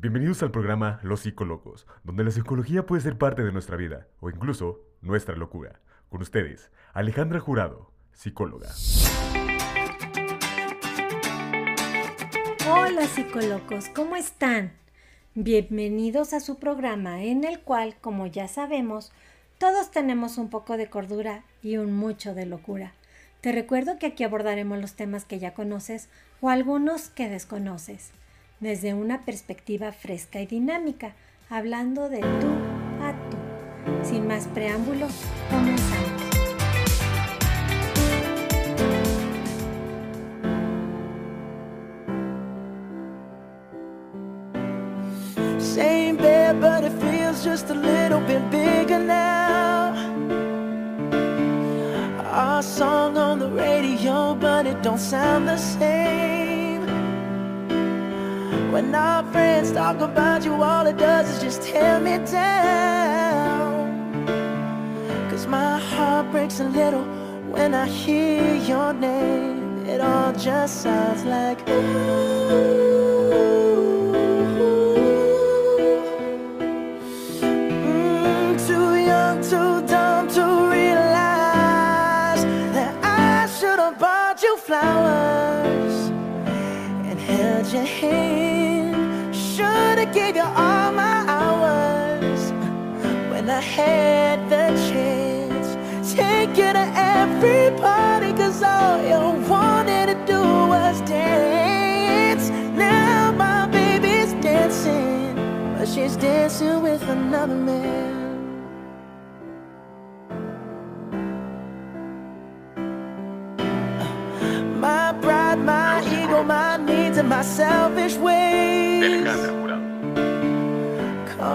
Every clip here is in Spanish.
Bienvenidos al programa Los Psicólogos, donde la psicología puede ser parte de nuestra vida o incluso nuestra locura. Con ustedes, Alejandra Jurado, psicóloga. Hola psicólogos, ¿cómo están? Bienvenidos a su programa en el cual, como ya sabemos, todos tenemos un poco de cordura y un mucho de locura. Te recuerdo que aquí abordaremos los temas que ya conoces o algunos que desconoces desde una perspectiva fresca y dinámica, hablando de tú a tú. Sin más preámbulos, comenzamos. Same bed, but it feels just a little bit bigger now. Our song on the radio, but it don't sound the same. When our friends talk about you, all it does is just tear me down. Cause my heart breaks a little when I hear your name. It all just sounds like Mm, too young, too dumb to realize that I should have bought you flowers and held your hand. Should have gave you all my hours when I had the chance. Take you to every party, cause all you wanted to do was dance. Now my baby's dancing, but she's dancing with another man. My pride, my ego, my needs, and my selfish ways. Jurado.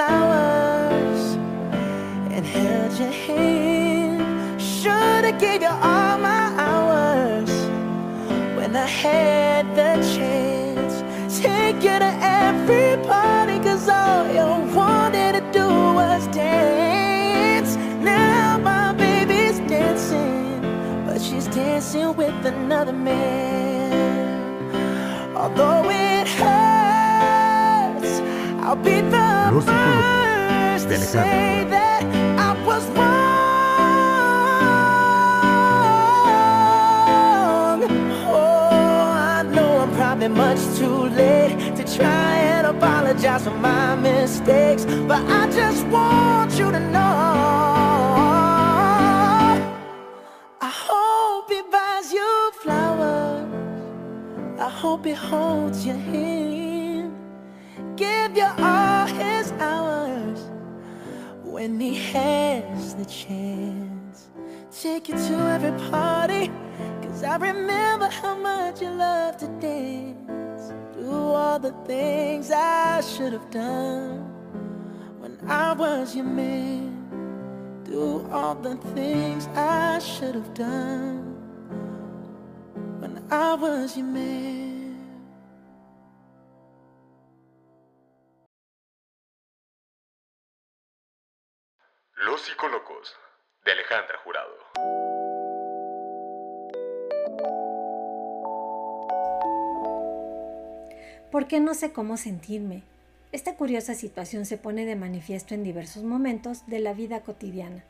flowers and held your hand. Should have gave you all my hours when I had the chance. Take you to every party, cause all you wanted to do was dance. Now my baby's dancing, but she's dancing with another man. Although it hurts, I'll be the Los psicólogos de. Oh, probably much too late to try and apologize for my mistakes, but I just want you to know. I hope he buys you flowers. I hope he holds your hand. Give you all when he has the chance. Take you to every party, cause I remember how much you love to dance. Do all the things I should have done when I was your man. Do all the things I should have done when I was your man. Los Psicólogos, de Alejandra Jurado. porque no sé cómo sentirme. Esta curiosa situación se pone de manifiesto en diversos momentos de la vida cotidiana.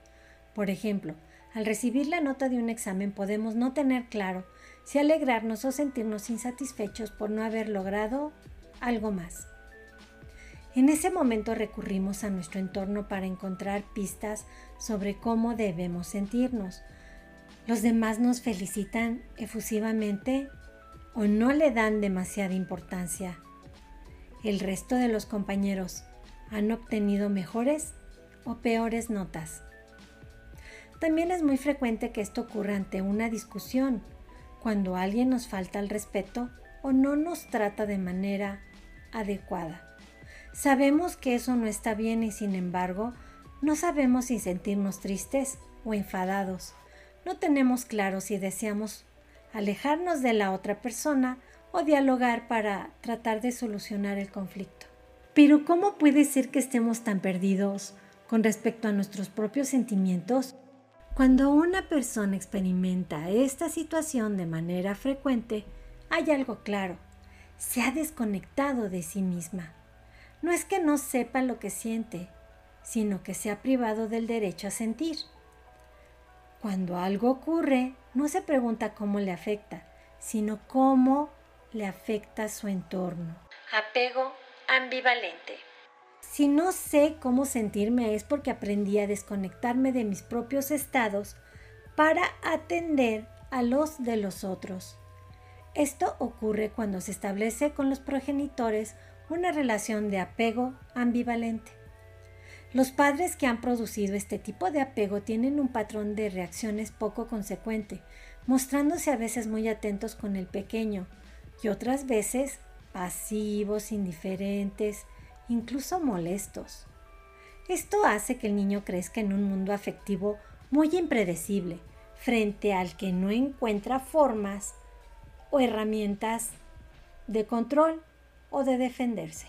Por ejemplo, al recibir la nota de un examen podemos no tener claro si alegrarnos o sentirnos insatisfechos por no haber logrado algo más. En ese momento recurrimos a nuestro entorno para encontrar pistas sobre cómo debemos sentirnos. Los demás nos felicitan efusivamente o no le dan demasiada importancia. El resto de los compañeros han obtenido mejores o peores notas. También es muy frecuente que esto ocurra ante una discusión, cuando alguien nos falta el respeto o no nos trata de manera adecuada. Sabemos que eso no está bien y sin embargo no sabemos si sentirnos tristes o enfadados. No tenemos claro si deseamos alejarnos de la otra persona o dialogar para tratar de solucionar el conflicto. Pero ¿cómo puede ser que estemos tan perdidos con respecto a nuestros propios sentimientos? Cuando una persona experimenta esta situación de manera frecuente, hay algo claro, se ha desconectado de sí misma. No es que no sepa lo que siente, sino que se ha privado del derecho a sentir. Cuando algo ocurre, no se pregunta cómo le afecta, sino cómo le afecta su entorno. Apego ambivalente. Si no sé cómo sentirme es porque aprendí a desconectarme de mis propios estados para atender a los de los otros. Esto ocurre cuando se establece con los progenitores una relación de apego ambivalente. Los padres que han producido este tipo de apego tienen un patrón de reacciones poco consecuente, mostrándose a veces muy atentos con el pequeño y otras veces pasivos, indiferentes, incluso molestos. Esto hace que el niño crezca en un mundo afectivo muy impredecible, frente al que no encuentra formas o herramientas de control o de defenderse.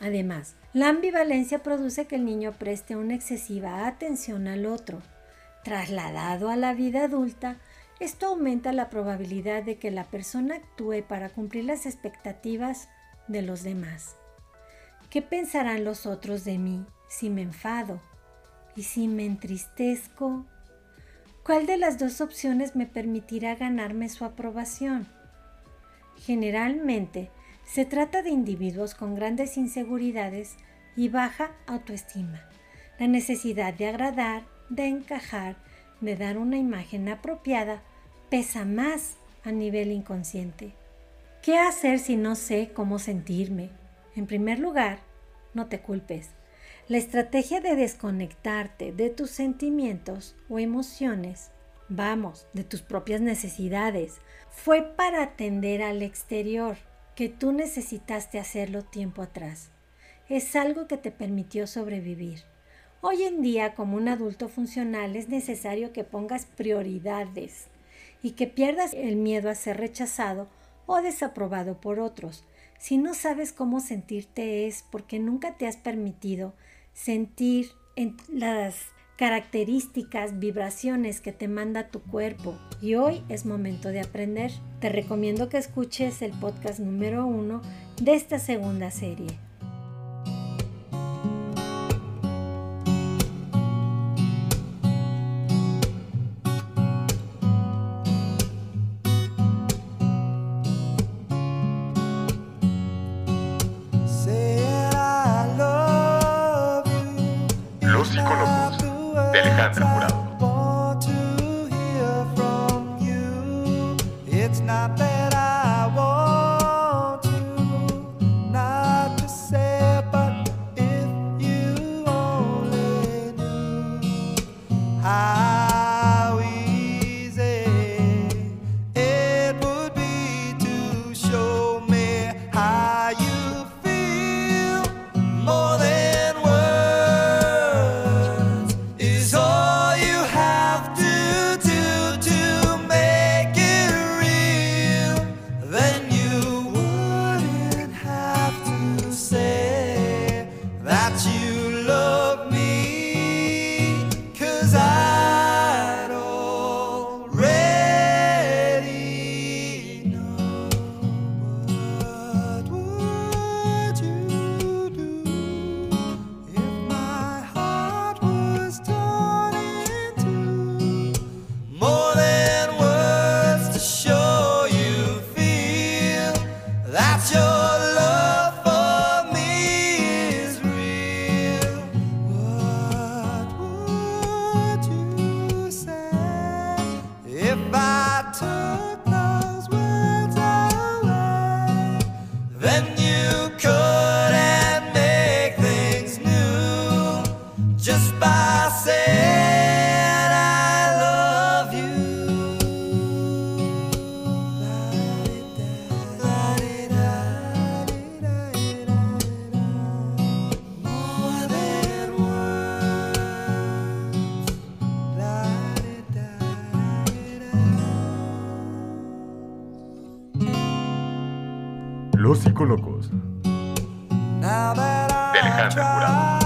Además, la ambivalencia produce que el niño preste una excesiva atención al otro. Trasladado a la vida adulta, esto aumenta la probabilidad de que la persona actúe para cumplir las expectativas de los demás. ¿Qué pensarán los otros de mí si me enfado? ¿Y si me entristezco? ¿Cuál de las dos opciones me permitirá ganarme su aprobación? Generalmente, se trata de individuos con grandes inseguridades y baja autoestima. La necesidad de agradar, de encajar, de dar una imagen apropiada pesa más a nivel inconsciente. ¿Qué hacer si no sé cómo sentirme? En primer lugar, no te culpes. La estrategia de desconectarte de tus sentimientos o emociones, vamos, de tus propias necesidades, fue para atender al exterior que tú necesitaste hacerlo tiempo atrás. Es algo que te permitió sobrevivir. Hoy en día, como un adulto funcional, es necesario que pongas prioridades y que pierdas el miedo a ser rechazado o desaprobado por otros. Si no sabes cómo sentirte es porque nunca te has permitido sentir en las características, vibraciones que te manda tu cuerpo. Y hoy es momento de aprender. Te recomiendo que escuches el podcast número uno de esta segunda serie. That De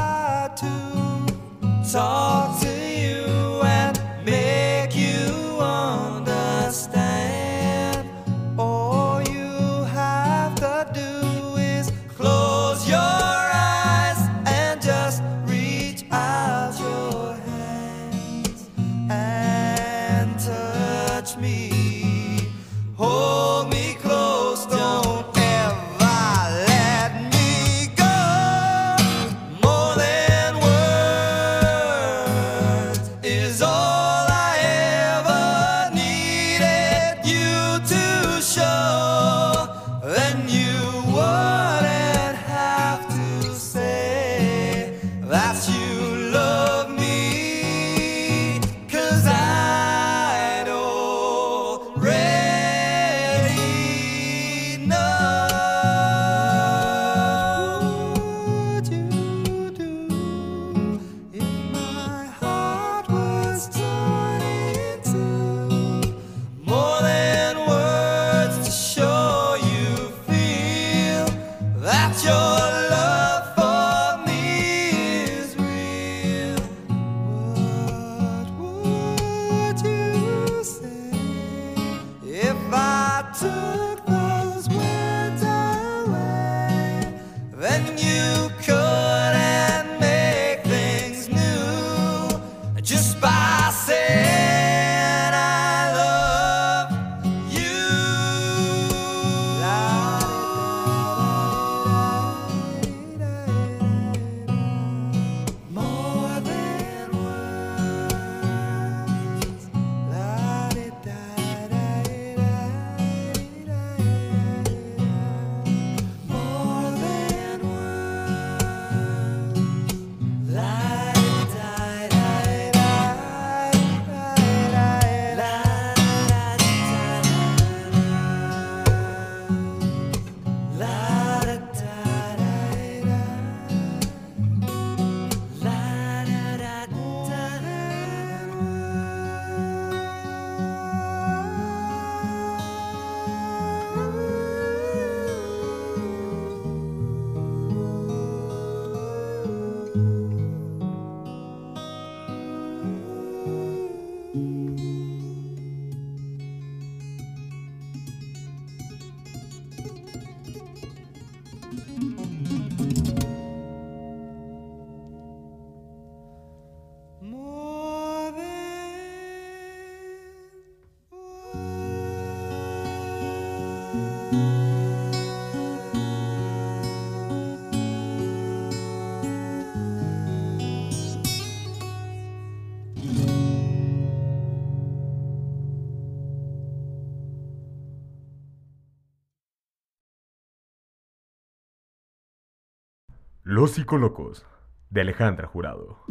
Los Psicolocos. De Alejandra Jurado.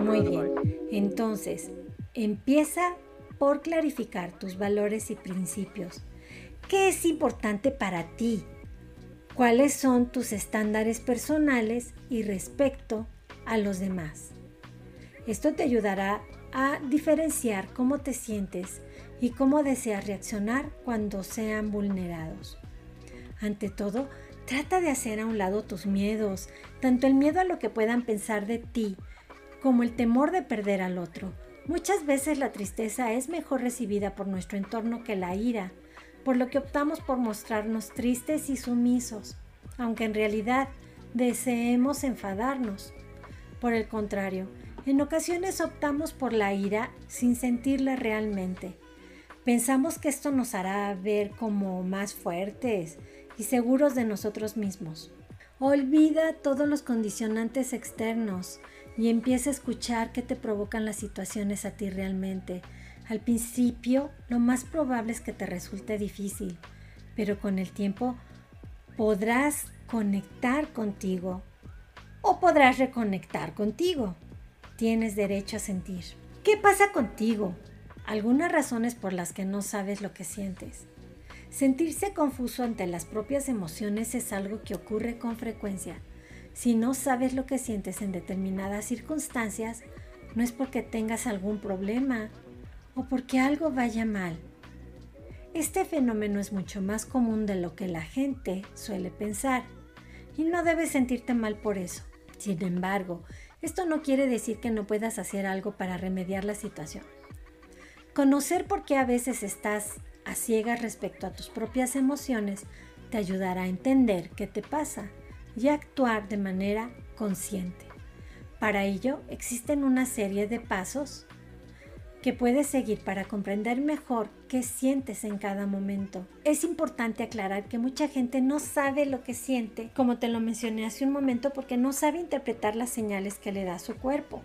Muy bien. Entonces, empieza por clarificar tus valores y principios. ¿Qué es importante para ti? ¿Cuáles son tus estándares personales y respecto a los demás? Esto te ayudará a diferenciar cómo te sientes y cómo deseas reaccionar cuando sean vulnerados. Ante todo, trata de hacer a un lado tus miedos, tanto el miedo a lo que puedan pensar de ti como el temor de perder al otro. Muchas veces la tristeza es mejor recibida por nuestro entorno que la ira, por lo que optamos por mostrarnos tristes y sumisos, aunque en realidad deseemos enfadarnos. Por el contrario, en ocasiones optamos por la ira sin sentirla realmente. Pensamos que esto nos hará ver como más fuertes y seguros de nosotros mismos. Olvida todos los condicionantes externos y empieza a escuchar qué te provocan las situaciones a ti realmente. Al principio, lo más probable es que te resulte difícil, pero con el tiempo podrás conectar contigo o podrás reconectar contigo. Tienes derecho a sentir. ¿Qué pasa contigo? Algunas razones por las que no sabes lo que sientes. Sentirse confuso ante las propias emociones es algo que ocurre con frecuencia. Si no sabes lo que sientes en determinadas circunstancias, no es porque tengas algún problema o porque algo vaya mal. Este fenómeno es mucho más común de lo que la gente suele pensar y no debes sentirte mal por eso. Sin embargo, esto no quiere decir que no puedas hacer algo para remediar la situación. Conocer por qué a veces estás a ciegas respecto a tus propias emociones te ayudará a entender qué te pasa y actuar de manera consciente. Para ello existen una serie de pasos que puedes seguir para comprender mejor qué sientes en cada momento. Es importante aclarar que mucha gente no sabe lo que siente, como te lo mencioné hace un momento, porque no sabe interpretar las señales que le da su cuerpo.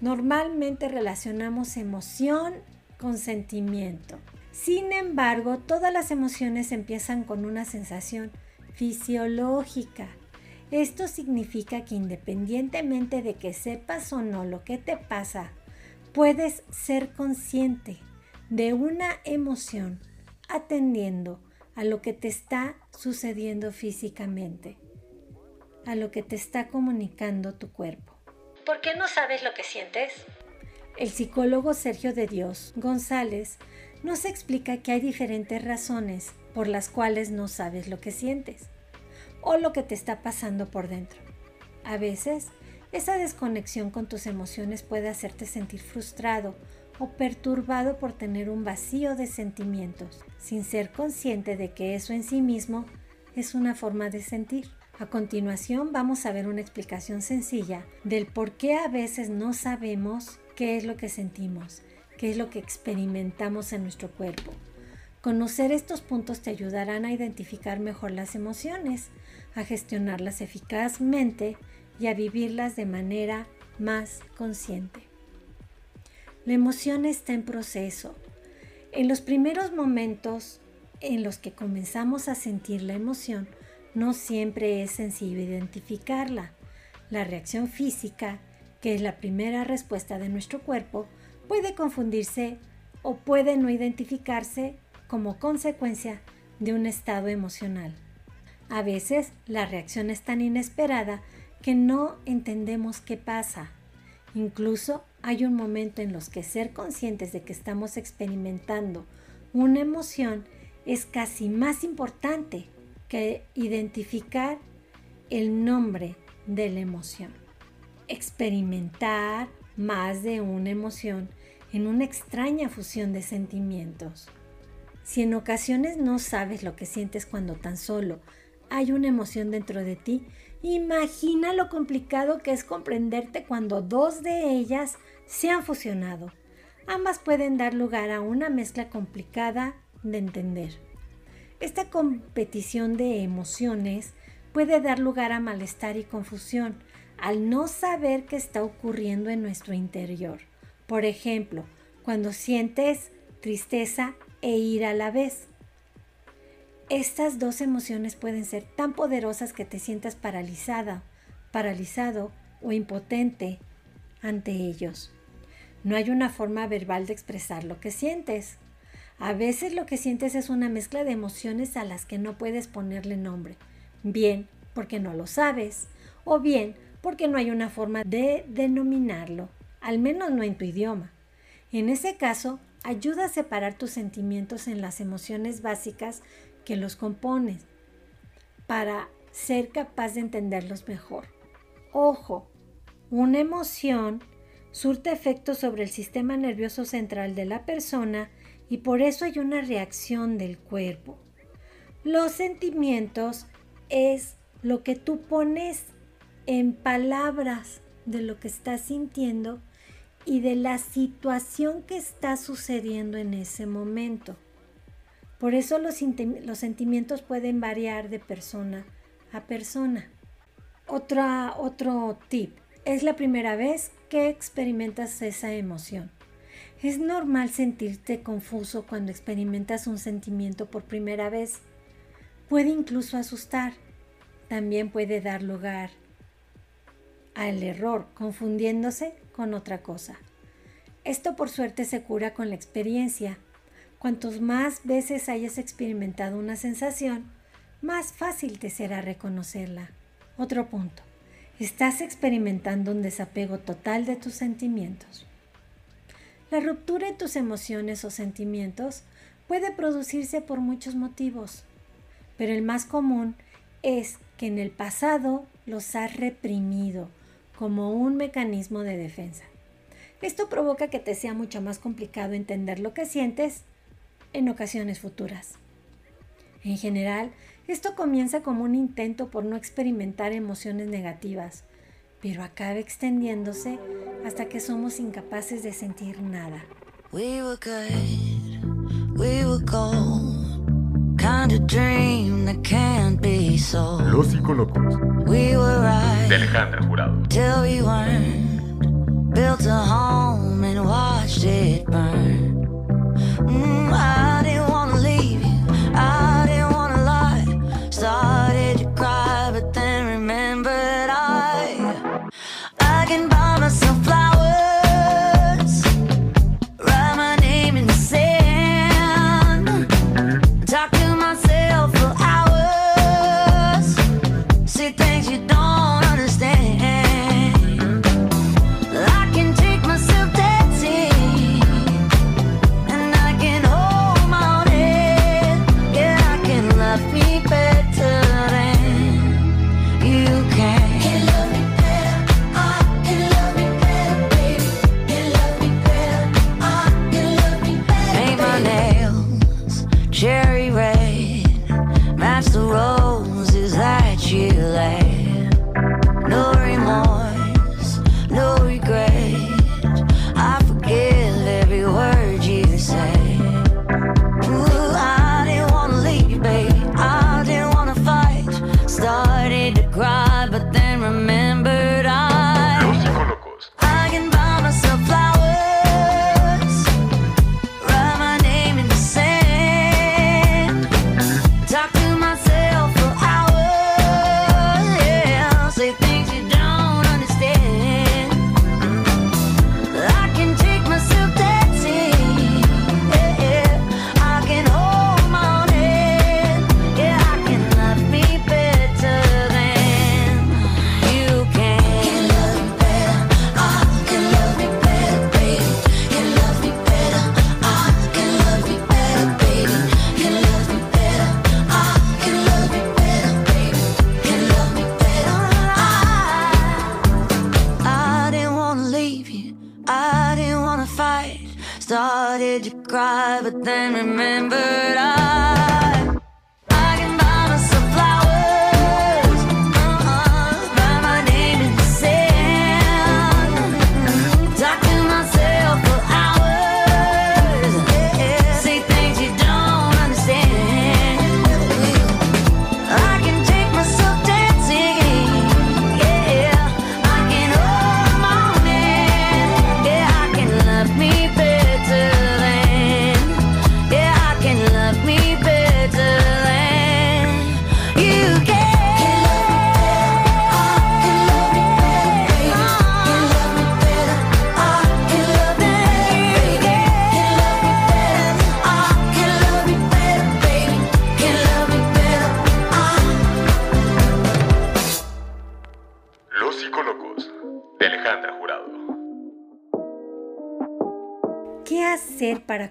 Normalmente relacionamos emoción con sentimiento. Sin embargo, todas las emociones empiezan con una sensación fisiológica. Esto significa que independientemente de que sepas o no lo que te pasa, puedes ser consciente de una emoción atendiendo a lo que te está sucediendo físicamente, a lo que te está comunicando tu cuerpo. ¿Por qué no sabes lo que sientes? El psicólogo Sergio de Dios González nos explica que hay diferentes razones por las cuales no sabes lo que sientes o lo que te está pasando por dentro. A veces esa desconexión con tus emociones puede hacerte sentir frustrado o perturbado por tener un vacío de sentimientos, sin ser consciente de que eso en sí mismo es una forma de sentir. A continuación vamos a ver una explicación sencilla del por qué a veces no sabemos qué es lo que sentimos, qué es lo que experimentamos en nuestro cuerpo. Conocer estos puntos te ayudarán a identificar mejor las emociones, a gestionarlas eficazmente y a vivirlas de manera más consciente. La emoción está en proceso. En los primeros momentos en los que comenzamos a sentir la emoción, no siempre es sencillo identificarla. La reacción física, que es la primera respuesta de nuestro cuerpo, puede confundirse o puede no identificarse como consecuencia de un estado emocional. A veces la reacción es tan inesperada que no entendemos qué pasa. Incluso hay un momento en los que ser conscientes de que estamos experimentando una emoción es casi más importante que identificar el nombre de la emoción. Experimentar más de una emoción en una extraña fusión de sentimientos. Si en ocasiones no sabes lo que sientes cuando tan solo hay una emoción dentro de ti, imagina lo complicado que es comprenderte cuando dos de ellas se han fusionado. Ambas pueden dar lugar a una mezcla complicada de entender. Esta competición de emociones puede dar lugar a malestar y confusión al no saber qué está ocurriendo en nuestro interior. Por ejemplo, cuando sientes tristeza e ira a la vez. Estas dos emociones pueden ser tan poderosas que te sientas paralizada, paralizado o impotente ante ellos. No hay una forma verbal de expresar lo que sientes. A veces lo que sientes es una mezcla de emociones a las que no puedes ponerle nombre, bien porque no lo sabes, o bien porque no hay una forma de denominarlo, al menos no en tu idioma. En ese caso, ayuda a separar tus sentimientos en las emociones básicas que los compones para ser capaz de entenderlos mejor. Ojo, una emoción surte efecto sobre el sistema nervioso central de la persona y por eso hay una reacción del cuerpo. Los sentimientos es lo que tú pones en palabras de lo que estás sintiendo y de la situación que está sucediendo en ese momento. Por eso los, sentimientos pueden variar de persona a persona. Otra, otro tip, es la primera vez que experimentas esa emoción. Es normal sentirte confuso cuando experimentas un sentimiento por primera vez. Puede incluso asustar. También puede dar lugar al error, confundiéndose con otra cosa. Esto por suerte se cura con la experiencia Cuantos más veces hayas experimentado una sensación, más fácil te será reconocerla. Otro punto. Estás experimentando un desapego total de tus sentimientos. La ruptura en tus emociones o sentimientos puede producirse por muchos motivos, pero el más común es que en el pasado los has reprimido como un mecanismo de defensa. Esto provoca que te sea mucho más complicado entender lo que sientes en ocasiones futuras. En general, esto comienza como un intento por no experimentar emociones negativas, pero acaba extendiéndose hasta que somos incapaces de sentir nada. We were good, we were kind of dream that can't be. Los psicólogos We were right de Alejandra Jurado. till we weren't. Built a home and watched it burn. Mm, I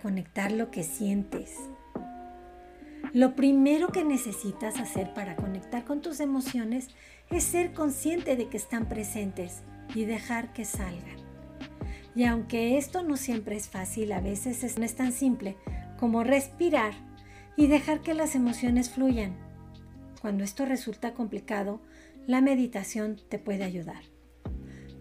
conectar lo que sientes? Lo primero que necesitas hacer para conectar con tus emociones es ser consciente de que están presentes y dejar que salgan. Y aunque esto no siempre es fácil, a veces es- no es tan simple como respirar y dejar que las emociones fluyan. Cuando esto resulta complicado, la meditación te puede ayudar.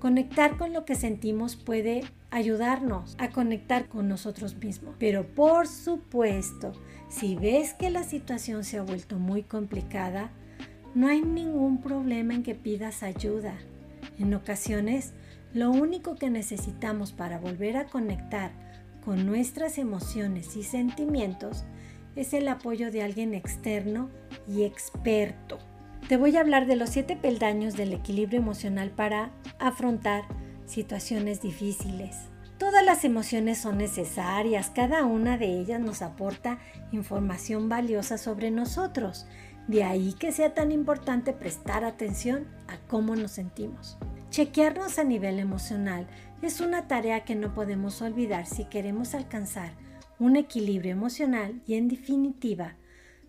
Conectar con lo que sentimos puede ayudarnos a conectar con nosotros mismos. Pero por supuesto, si ves que la situación se ha vuelto muy complicada, no hay ningún problema en que pidas ayuda. En ocasiones, lo único que necesitamos para volver a conectar con nuestras emociones y sentimientos es el apoyo de alguien externo y experto. Te voy a hablar de los siete peldaños del equilibrio emocional para afrontar situaciones difíciles. Todas las emociones son necesarias, cada una de ellas nos aporta información valiosa sobre nosotros. De ahí que sea tan importante prestar atención a cómo nos sentimos. Chequearnos a nivel emocional es una tarea que no podemos olvidar si queremos alcanzar un equilibrio emocional y en definitiva,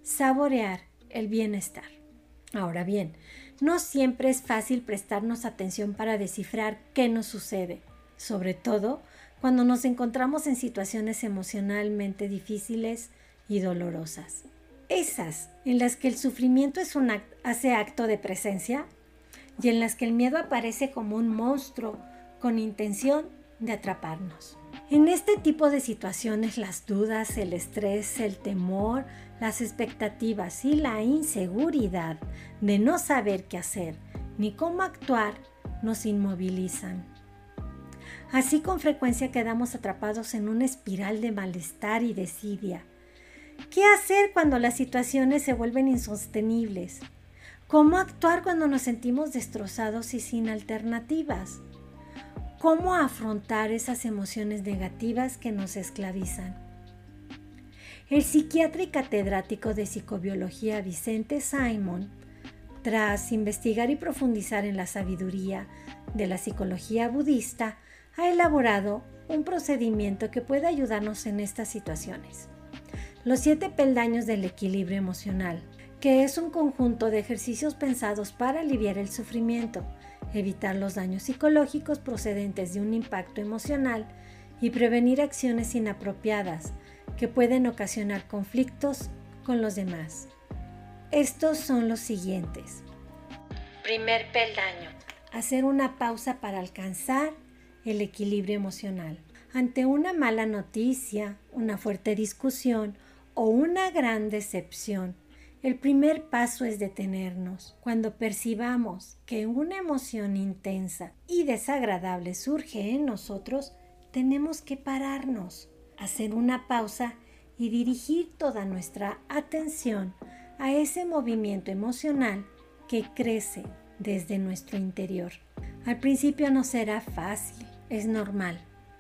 saborear el bienestar. Ahora bien, no siempre es fácil prestarnos atención para descifrar qué nos sucede, sobre todo cuando nos encontramos en situaciones emocionalmente difíciles y dolorosas. Esas en las que el sufrimiento hace acto de presencia y en las que el miedo aparece como un monstruo con intención de atraparnos. En este tipo de situaciones las dudas, el estrés, el temor, las expectativas y la inseguridad de no saber qué hacer ni cómo actuar nos inmovilizan. Así con frecuencia quedamos atrapados en una espiral de malestar y desidia. ¿Qué hacer cuando las situaciones se vuelven insostenibles? ¿Cómo actuar cuando nos sentimos destrozados y sin alternativas? ¿Cómo afrontar esas emociones negativas que nos esclavizan? El psiquiatra y catedrático de psicobiología Vicente Simon, tras investigar y profundizar en la sabiduría de la psicología budista, ha elaborado un procedimiento que puede ayudarnos en estas situaciones. Los siete peldaños del equilibrio emocional, que es un conjunto de ejercicios pensados para aliviar el sufrimiento, evitar los daños psicológicos procedentes de un impacto emocional y prevenir acciones inapropiadas que pueden ocasionar conflictos con los demás. Estos son los siguientes. Primer peldaño. Hacer una pausa para alcanzar el equilibrio emocional. Ante una mala noticia, una fuerte discusión o una gran decepción, el primer paso es detenernos. Cuando percibamos que una emoción intensa y desagradable surge en nosotros, tenemos que pararnos, hacer una pausa y dirigir toda nuestra atención a ese movimiento emocional que crece desde nuestro interior. Al principio no será fácil, es normal.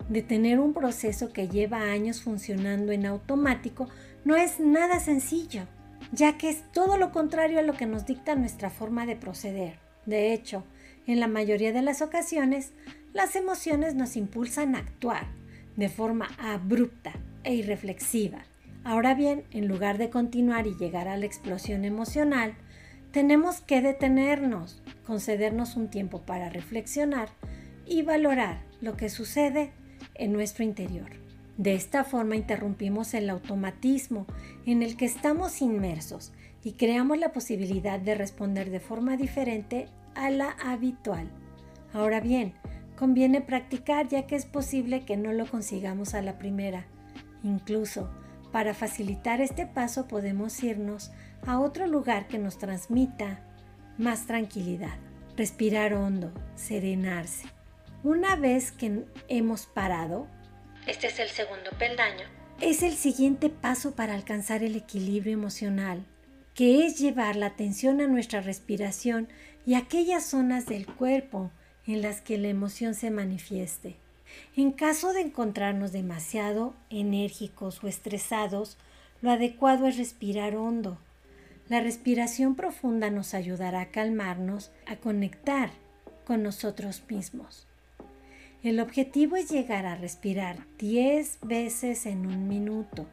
Detener un proceso que lleva años funcionando en automático no es nada sencillo ya que es todo lo contrario a lo que nos dicta nuestra forma de proceder. De hecho, en la mayoría de las ocasiones, las emociones nos impulsan a actuar de forma abrupta e irreflexiva. Ahora bien, en lugar de continuar y llegar a la explosión emocional, tenemos que detenernos, concedernos un tiempo para reflexionar y valorar lo que sucede en nuestro interior. De esta forma interrumpimos el automatismo en el que estamos inmersos y creamos la posibilidad de responder de forma diferente a la habitual. Ahora bien, conviene practicar ya que es posible que no lo consigamos a la primera. Incluso, para facilitar este paso podemos irnos a otro lugar que nos transmita más tranquilidad. Respirar hondo, serenarse. Una vez que hemos parado, este es el segundo peldaño. Es el siguiente paso para alcanzar el equilibrio emocional, que es llevar la atención a nuestra respiración y aquellas zonas del cuerpo en las que la emoción se manifieste. En caso de encontrarnos demasiado enérgicos o estresados, lo adecuado es respirar hondo. La respiración profunda nos ayudará a calmarnos, a conectar con nosotros mismos. El objetivo es llegar a respirar 10 veces en un minuto.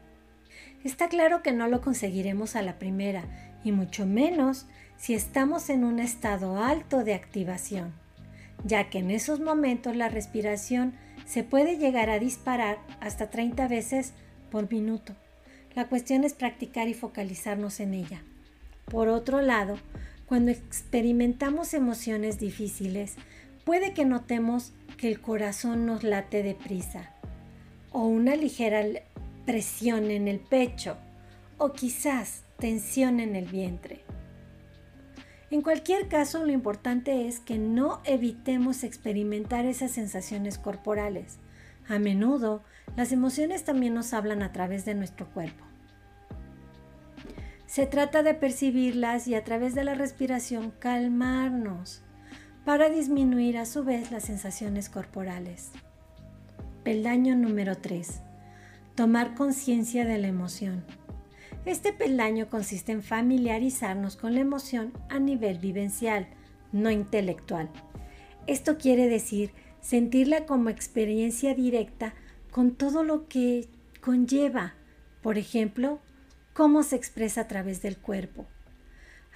Está claro que no lo conseguiremos a la primera, y mucho menos si estamos en un estado alto de activación, ya que en esos momentos la respiración se puede llegar a disparar hasta 30 veces por minuto. La cuestión es practicar y focalizarnos en ella. Por otro lado, cuando experimentamos emociones difíciles, puede que notemos que el corazón nos late deprisa, o una ligera presión en el pecho, o quizás tensión en el vientre. En cualquier caso, lo importante es que no evitemos experimentar esas sensaciones corporales. A menudo, las emociones también nos hablan a través de nuestro cuerpo. Se trata de percibirlas y a través de la respiración calmarnos para disminuir a su vez las sensaciones corporales. Peldaño número 3. Tomar conciencia de la emoción. Este peldaño consiste en familiarizarnos con la emoción a nivel vivencial, no intelectual. Esto quiere decir sentirla como experiencia directa con todo lo que conlleva, por ejemplo, cómo se expresa a través del cuerpo.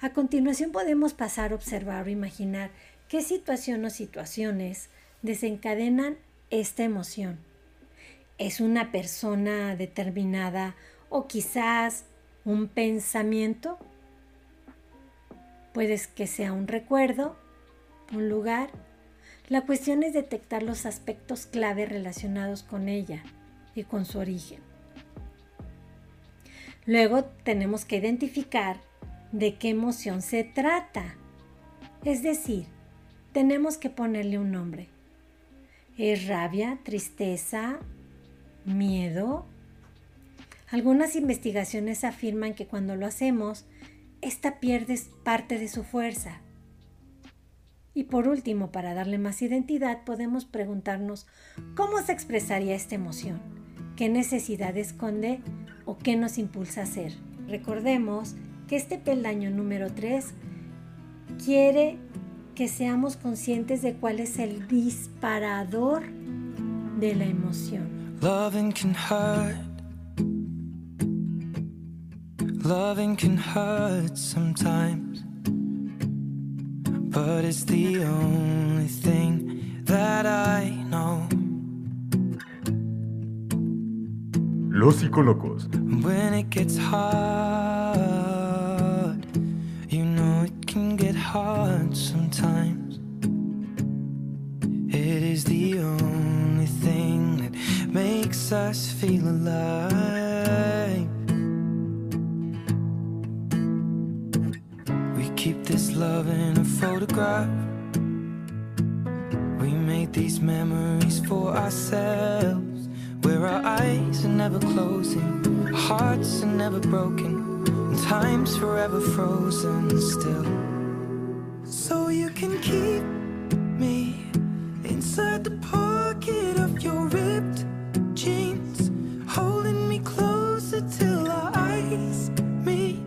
A continuación podemos pasar a observar o imaginar qué situación o situaciones desencadenan esta emoción. ¿Es una persona determinada o quizás un pensamiento? Puede que sea un recuerdo, un lugar. La cuestión es detectar los aspectos clave relacionados con ella y con su origen. Luego tenemos que identificar de qué emoción se trata. Es decir, tenemos que ponerle un nombre. ¿Es rabia, tristeza, miedo? Algunas investigaciones afirman que cuando lo hacemos, esta pierde parte de su fuerza. Y por último, para darle más identidad, podemos preguntarnos cómo se expresaría esta emoción, qué necesidad esconde o qué nos impulsa a hacer. Recordemos que este peldaño número 3 quiere que seamos conscientes de cuál es el disparador de la emoción. Loving can hurt. Loving can hurt sometimes. But it's the only thing that I know. Los psicólogos. When it gets hard, can get hard sometimes. It is the only thing that makes us feel alive. We keep this love in a photograph. We made these memories for ourselves. Where our eyes are never closing, hearts are never broken, time's forever frozen still. So you can keep me inside the pocket of your ripped jeans, holding me closer till our eyes meet.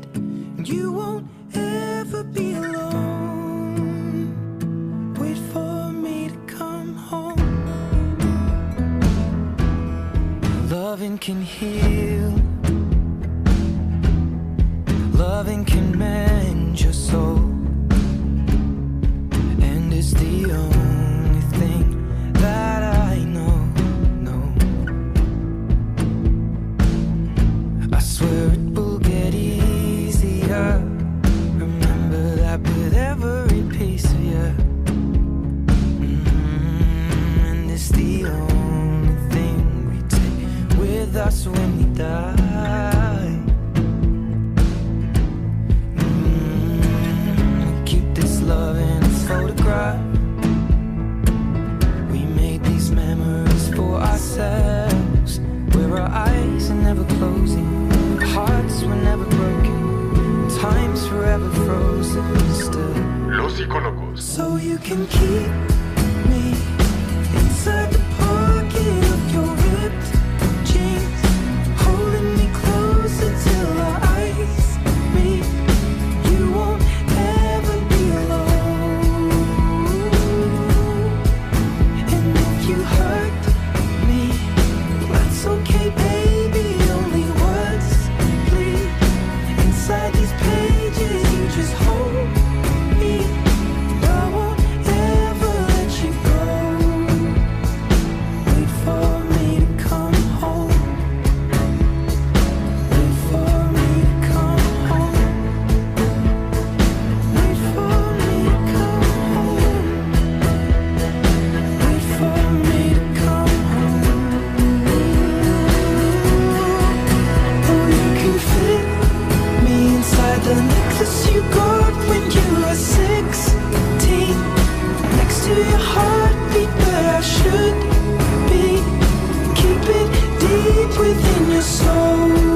You won't ever be alone. Wait for me to come home. Loving can heal. Can keep within your soul.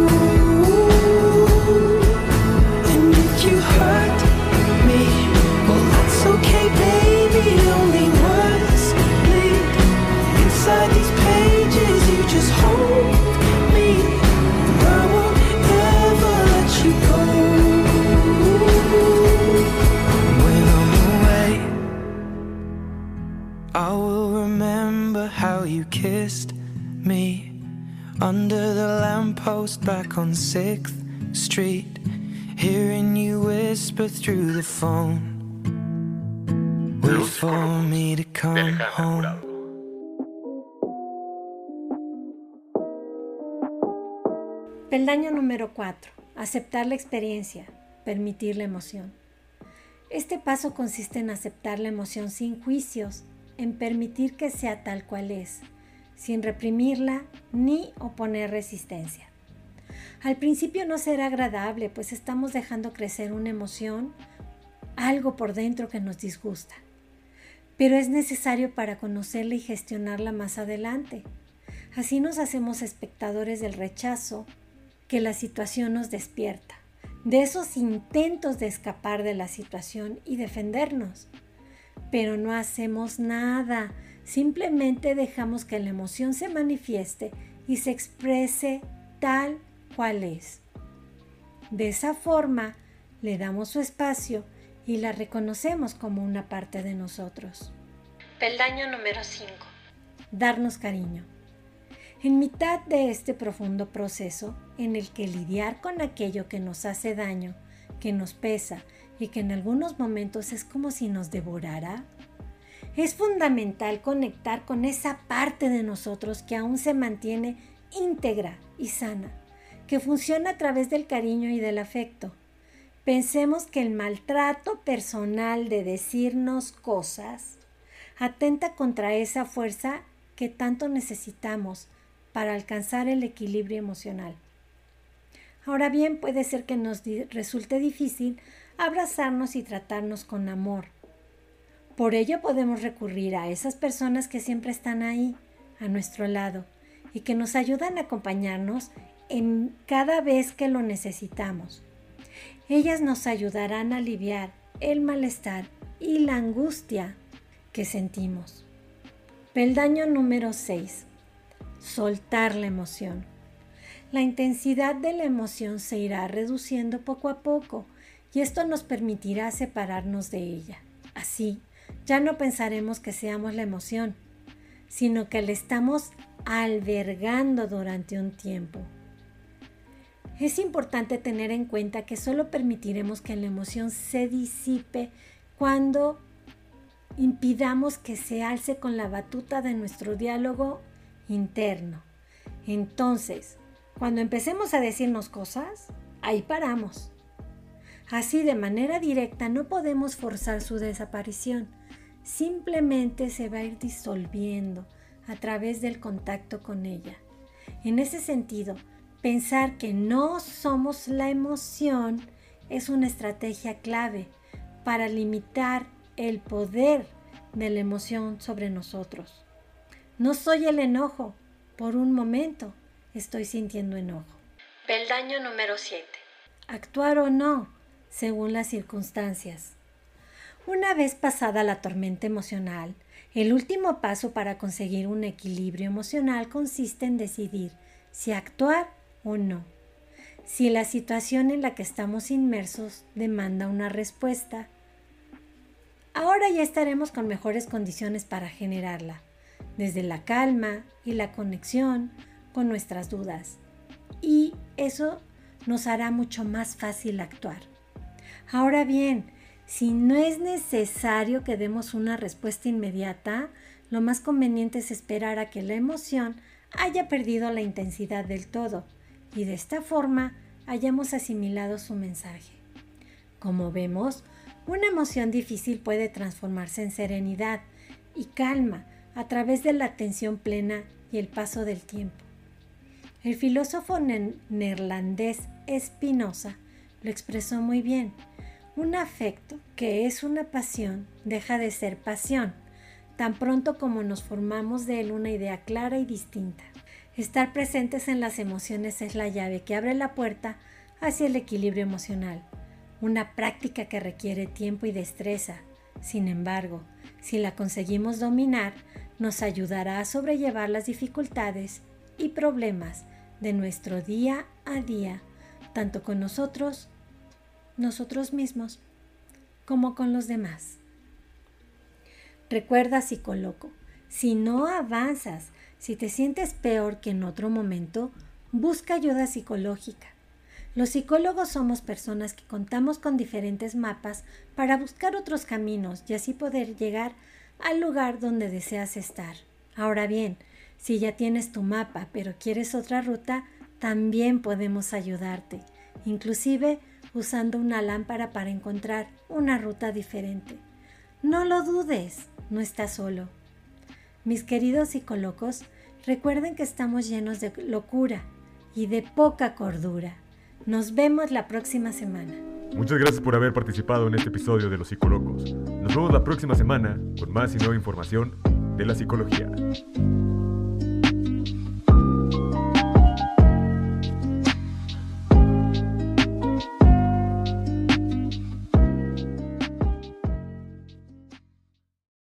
6th Street, hearing you whisper through the phone. Wait for me to de come Alejandra home. Jurado. Peldaño número 4. Aceptar la experiencia, permitir la emoción. Este paso consiste en aceptar la emoción sin juicios, en permitir que sea tal cual es, sin reprimirla ni oponer resistencia. Al principio no será agradable, pues estamos dejando crecer una emoción, algo por dentro que nos disgusta. Pero es necesario para conocerla y gestionarla más adelante. Así nos hacemos espectadores del rechazo que la situación nos despierta, de esos intentos de escapar de la situación y defendernos. Pero no hacemos nada, simplemente dejamos que la emoción se manifieste y se exprese tal cual es. De esa forma, le damos su espacio y la reconocemos como una parte de nosotros. Peldaño número 5. Darnos cariño. En mitad de este profundo proceso en el que lidiar con aquello que nos hace daño, que nos pesa y que en algunos momentos es como si nos devorara, es fundamental conectar con esa parte de nosotros que aún se mantiene íntegra y sana, que funciona a través del cariño y del afecto. Pensemos que el maltrato personal de decirnos cosas atenta contra esa fuerza que tanto necesitamos para alcanzar el equilibrio emocional. Ahora bien, puede ser que nos resulte difícil abrazarnos y tratarnos con amor. Por ello podemos recurrir a esas personas que siempre están ahí, a nuestro lado, y que nos ayudan a acompañarnos en cada vez que lo necesitamos. Ellas nos ayudarán a aliviar el malestar y la angustia que sentimos. Peldaño número 6 soltar la emoción. La intensidad de la emoción se irá reduciendo poco a poco y esto nos permitirá separarnos de ella. Así, ya no pensaremos que seamos la emoción, sino que la estamos albergando durante un tiempo. Es importante tener en cuenta que solo permitiremos que la emoción se disipe cuando impidamos que se alce con la batuta de nuestro diálogo interno. Entonces, cuando empecemos a decirnos cosas, ahí paramos. Así de manera directa no podemos forzar su desaparición, simplemente se va a ir disolviendo a través del contacto con ella. En ese sentido, pensar que no somos la emoción es una estrategia clave para limitar el poder de la emoción sobre nosotros. No soy el enojo. Por un momento estoy sintiendo enojo. Peldaño número 7. Actuar o no, según las circunstancias. Una vez pasada la tormenta emocional, el último paso para conseguir un equilibrio emocional consiste en decidir si actuar o no. Si la situación en la que estamos inmersos demanda una respuesta, ahora ya estaremos con mejores condiciones para generarla desde la calma y la conexión con nuestras dudas. Y eso nos hará mucho más fácil actuar. Ahora bien, si no es necesario que demos una respuesta inmediata, lo más conveniente es esperar a que la emoción haya perdido la intensidad del todo y de esta forma hayamos asimilado su mensaje. Como vemos, una emoción difícil puede transformarse en serenidad y calma a través de la atención plena y el paso del tiempo. El filósofo ne- neerlandés Spinoza lo expresó muy bien. Un afecto que es una pasión deja de ser pasión, tan pronto como nos formamos de él una idea clara y distinta. Estar presentes en las emociones es la llave que abre la puerta hacia el equilibrio emocional, una práctica que requiere tiempo y destreza. Sin embargo, si la conseguimos dominar, nos ayudará a sobrellevar las dificultades y problemas de nuestro día a día, tanto con nosotros, nosotros mismos, como con los demás. Recuerda, psicólogo, si no avanzas, si te sientes peor que en otro momento, busca ayuda psicológica. Los psicólogos somos personas que contamos con diferentes mapas para buscar otros caminos y así poder llegar al lugar donde deseas estar. Ahora bien, si ya tienes tu mapa pero quieres otra ruta, también podemos ayudarte, inclusive usando una lámpara para encontrar una ruta diferente. No lo dudes, no estás solo. Mis queridos psicólogos, recuerden que estamos llenos de locura y de poca cordura. Nos vemos la próxima semana. Muchas gracias por haber participado en este episodio de Los Psicólogos. Nos vemos la próxima semana con más y nueva información de la psicología.